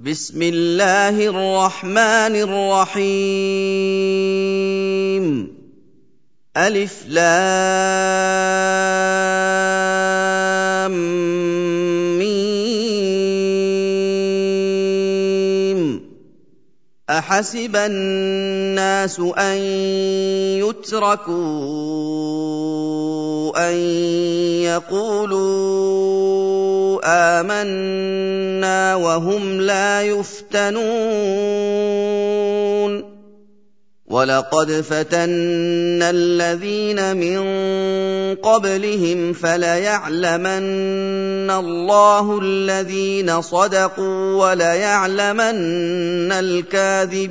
بسم الله الرحمن الرحيم الف لام ميم احسب الناس ان يتركوا ان يقولوا آمنا وهم لا يفتنون. ولقد فتنا الذين من قبلهم فليعلمن الله الذين صدقوا وليعلمن الكاذبين.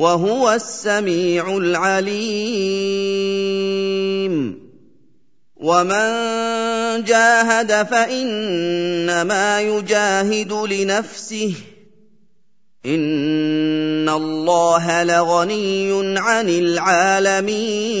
وهو السميع العليم. ومن جاهد فإنما يجاهد لنفسه. إن الله لغني عن العالمين.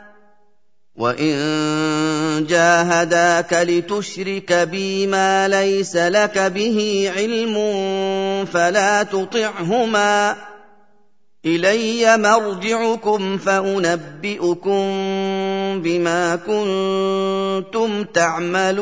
وان جاهداك لتشرك بي ما ليس لك به علم فلا تطعهما الي مرجعكم فانبئكم بما كنتم تعملون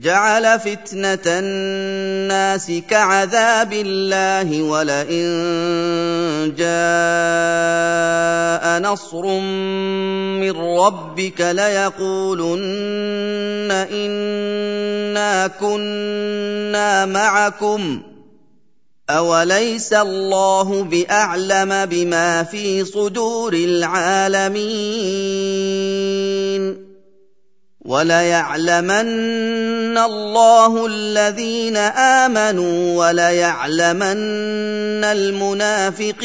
جعل فتنة الناس كعذاب الله ولئن جاء نصر من ربك ليقولن إنا كنا معكم. أوليس الله بأعلم بما في صدور العالمين؟ وليعلمن الله الذين آمنوا وليعلمن المنافقين.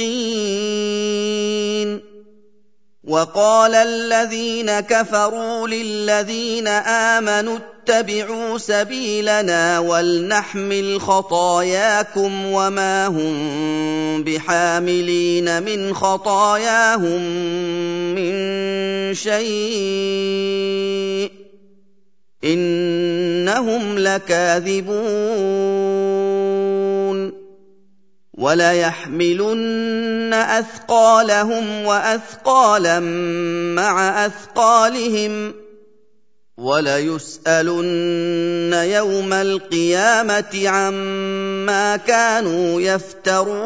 وقال الذين كفروا للذين آمنوا اتبعوا سبيلنا ولنحمل خطاياكم وما هم بحاملين من خطاياهم من شيء. إنهم لكاذبون وليحملن أثقالهم وأثقالا مع أثقالهم وليسألن يوم القيامة عما كانوا يفترون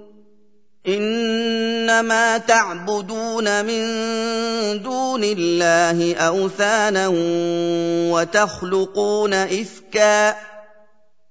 إنما تعبدون من دون الله أوثانا وتخلقون إفكا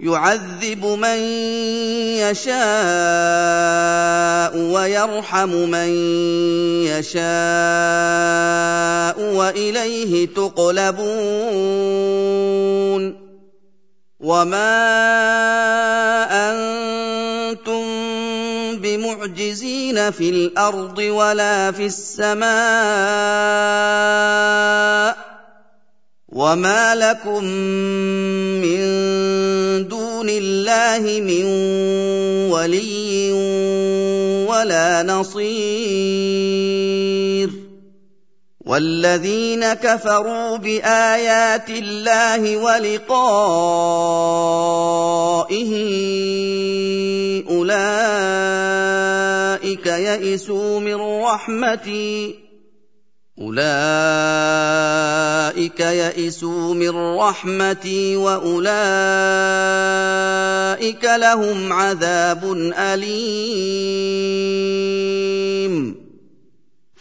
يعذب من يشاء ويرحم من يشاء وإليه تقلبون وما أنتم بمعجزين في الأرض ولا في السماء وما لكم من دون الله من ولي ولا نصير والذين كفروا بايات الله ولقائه اولئك يئسوا من رحمتي أولئك يئسوا من رحمتي وأولئك لهم عذاب أليم.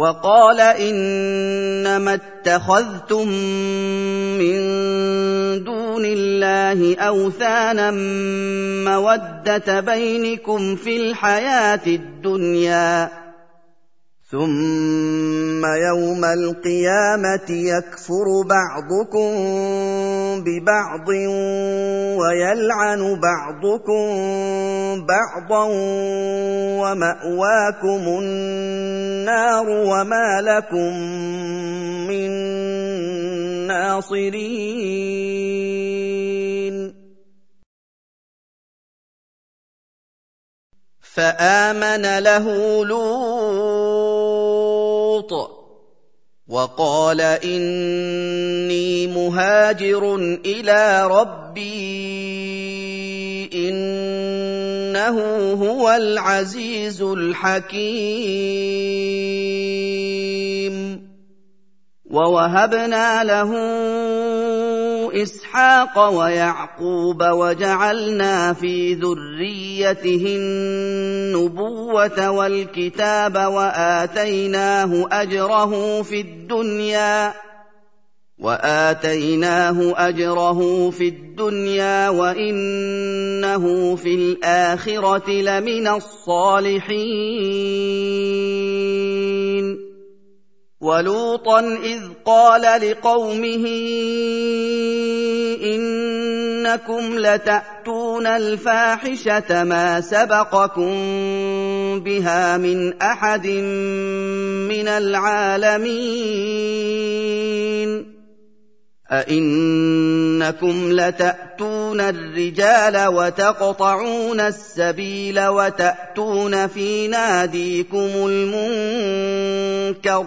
وقال إنما اتخذتم من دون الله أوثانا مودة بينكم في الحياة الدنيا ثم يوم القيامة يكفر بعضكم ببعض ويلعن بعضكم بعضا ومأواكم النار وما لكم من ناصرين. فآمن له لوط وقال إني مهاجر إلى ربي إنه هو العزيز الحكيم. ووهبنا له إسحاق ويعقوب وجعلنا في ذريته النبوة والكتاب وآتيناه أجره في الدنيا وآتيناه أجره في الدنيا وإنه في الآخرة لمن الصالحين ولوطا إذ قال لقومه إنكم لتأتون الفاحشة ما سبقكم بها من أحد من العالمين. أئنكم لتأتون الرجال وتقطعون السبيل وتأتون في ناديكم المنكر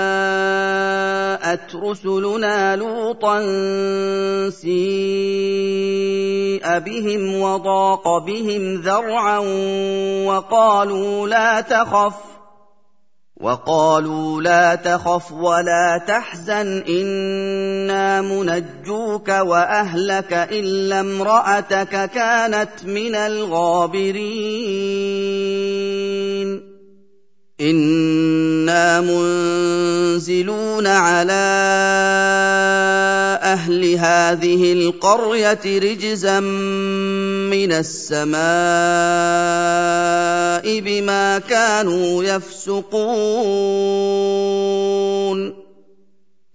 جاءت رسلنا لوطا سيئ بهم وضاق بهم ذرعا وقالوا لا تخف وقالوا لا تخف ولا تحزن إنا منجوك وأهلك إلا امرأتك كانت من الغابرين. أنا منزلون على أهل هذه القريه رجزا من السماء بما كانوا يفسقون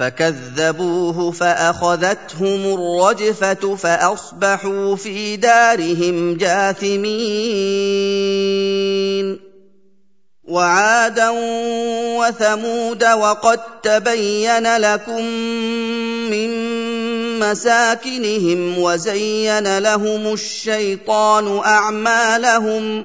فكذبوه فأخذتهم الرجفة فأصبحوا في دارهم جاثمين. وعادا وثمود وقد تبين لكم من مساكنهم وزين لهم الشيطان أعمالهم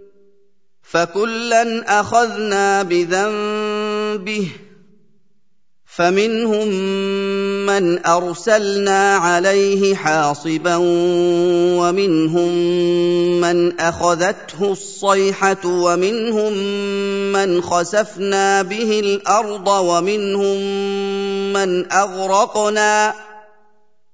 فكلا أخذنا بذنبه فمنهم من أرسلنا عليه حاصبا ومنهم من أخذته الصيحة ومنهم من خسفنا به الأرض ومنهم من أغرقنا.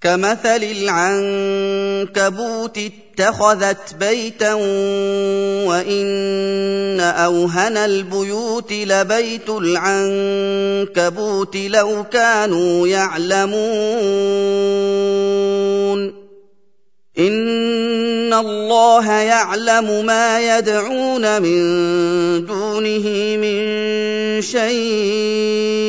كمثل العنكبوت اتخذت بيتا وإن أوهن البيوت لبيت العنكبوت لو كانوا يعلمون. إن الله يعلم ما يدعون من دونه من شيء.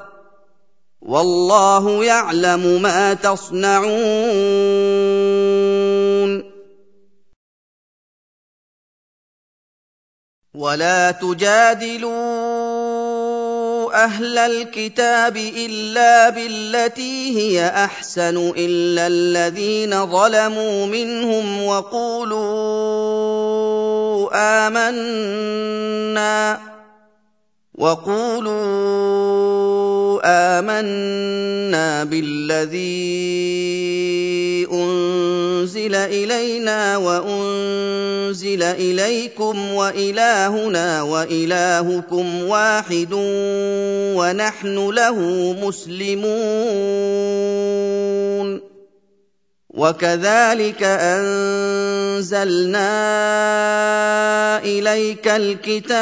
والله يعلم ما تصنعون. ولا تجادلوا أهل الكتاب إلا بالتي هي أحسن إلا الذين ظلموا منهم وقولوا آمنا وقولوا آمنا بالذي أنزل إلينا وأنزل إليكم وإلهنا وإلهكم واحد ونحن له مسلمون. وكذلك أنزلنا إليك الكتاب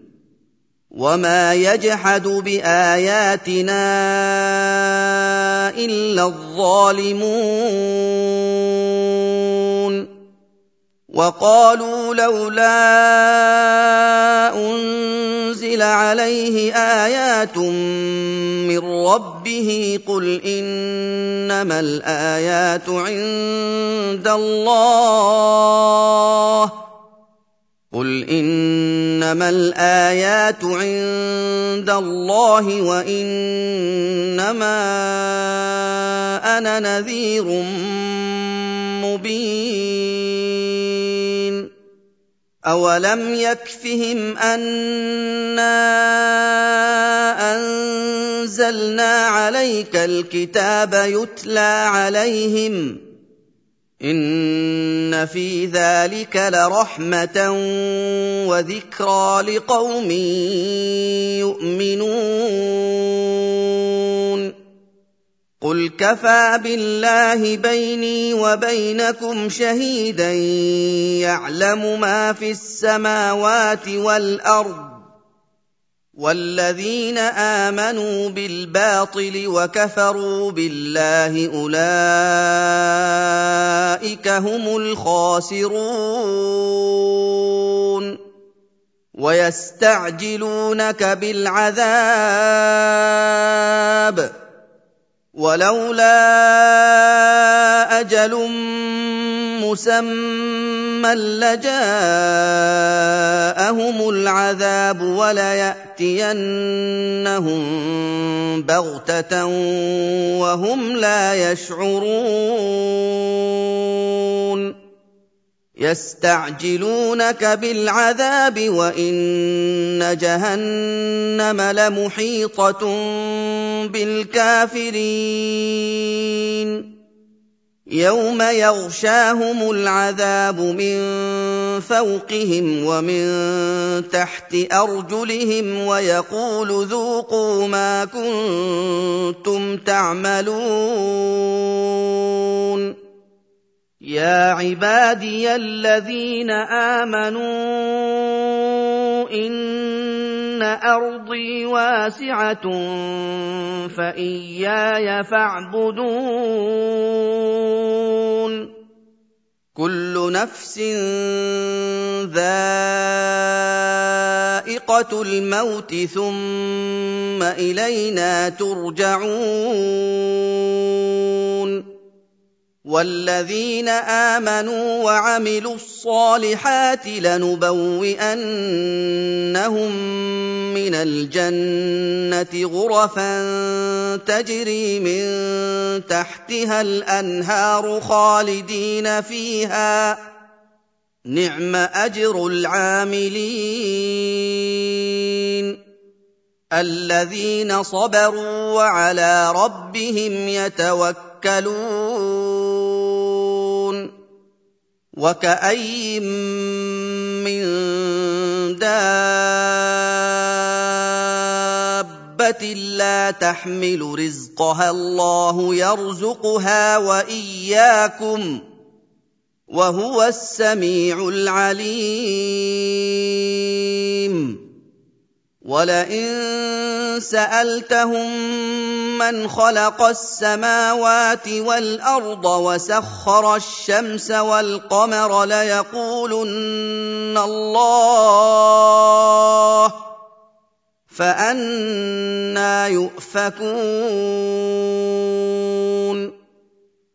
وما يجحد باياتنا الا الظالمون وقالوا لولا انزل عليه ايات من ربه قل انما الايات عند الله قل انما الايات عند الله وانما أنا نذير مبين اولم يكفهم انا انزلنا عليك الكتاب يتلى عليهم ان في ذلك لرحمه وذكرى لقوم يؤمنون قل كفى بالله بيني وبينكم شهيدا يعلم ما في السماوات والارض والذين آمنوا بالباطل وكفروا بالله أولئك هم الخاسرون ويستعجلونك بالعذاب ولولا أجل مسمى لجاءهم العذاب ولياتينهم بغته وهم لا يشعرون يستعجلونك بالعذاب وان جهنم لمحيطه بالكافرين يوم يغشاهم العذاب من فوقهم ومن تحت ارجلهم ويقول ذوقوا ما كنتم تعملون يا عبادي الذين امنوا ان ارضي واسعه فاياي فاعبدون كل نفس ذائقه الموت ثم الينا ترجعون والذين آمنوا وعملوا الصالحات لنبوئنهم من الجنة غرفا تجري من تحتها الأنهار خالدين فيها. نعم أجر العاملين الذين صبروا وعلى ربهم يتوكلون. وكاين من دابه لا تحمل رزقها الله يرزقها واياكم وهو السميع العليم ولئن سألتهم من خلق السماوات والأرض وسخر الشمس والقمر ليقولن الله فأنا يؤفكون.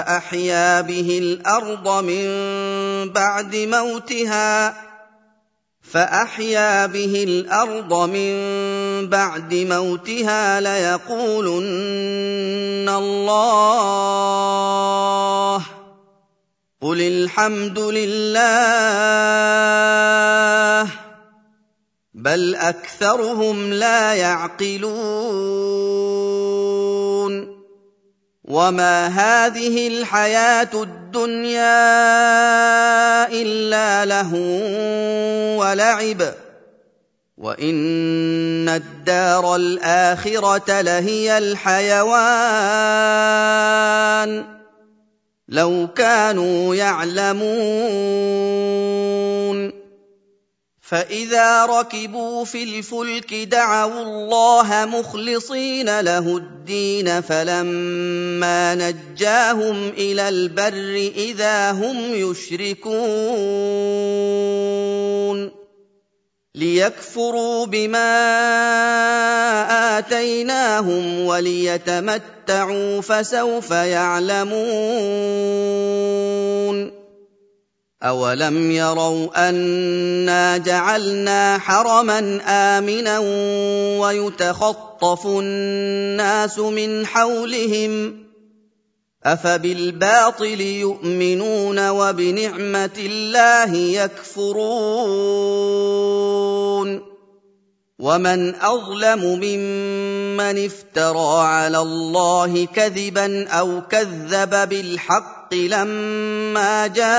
فأحيا به الأرض من بعد موتها فأحيا به الأرض من بعد موتها ليقولن الله قل الحمد لله بل أكثرهم لا يعقلون. وما هذه الحياة الدنيا الا له ولعب وان الدار الاخره لهي الحيوان لو كانوا يعلمون فاذا ركبوا في الفلك دعوا الله مخلصين له الدين فلما نجاهم إلى البر اذا هم يشركون ليكفروا بما اتيناهم وليتمتعوا فسوف يعلمون اولم يروا انا جعلنا حرما امنا ويتخطف الناس من حولهم افبالباطل يؤمنون وبنعمه الله يكفرون ومن اظلم ممن افترى على الله كذبا أو كذب بالحق لما جاءه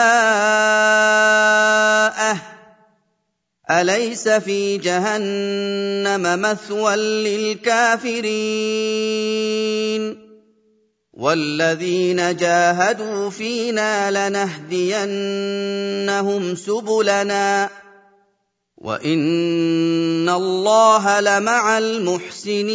اليس في جهنم مثوى للكافرين والذين جاهدوا فينا لنهدينهم سبلنا وان الله لمع المحسنين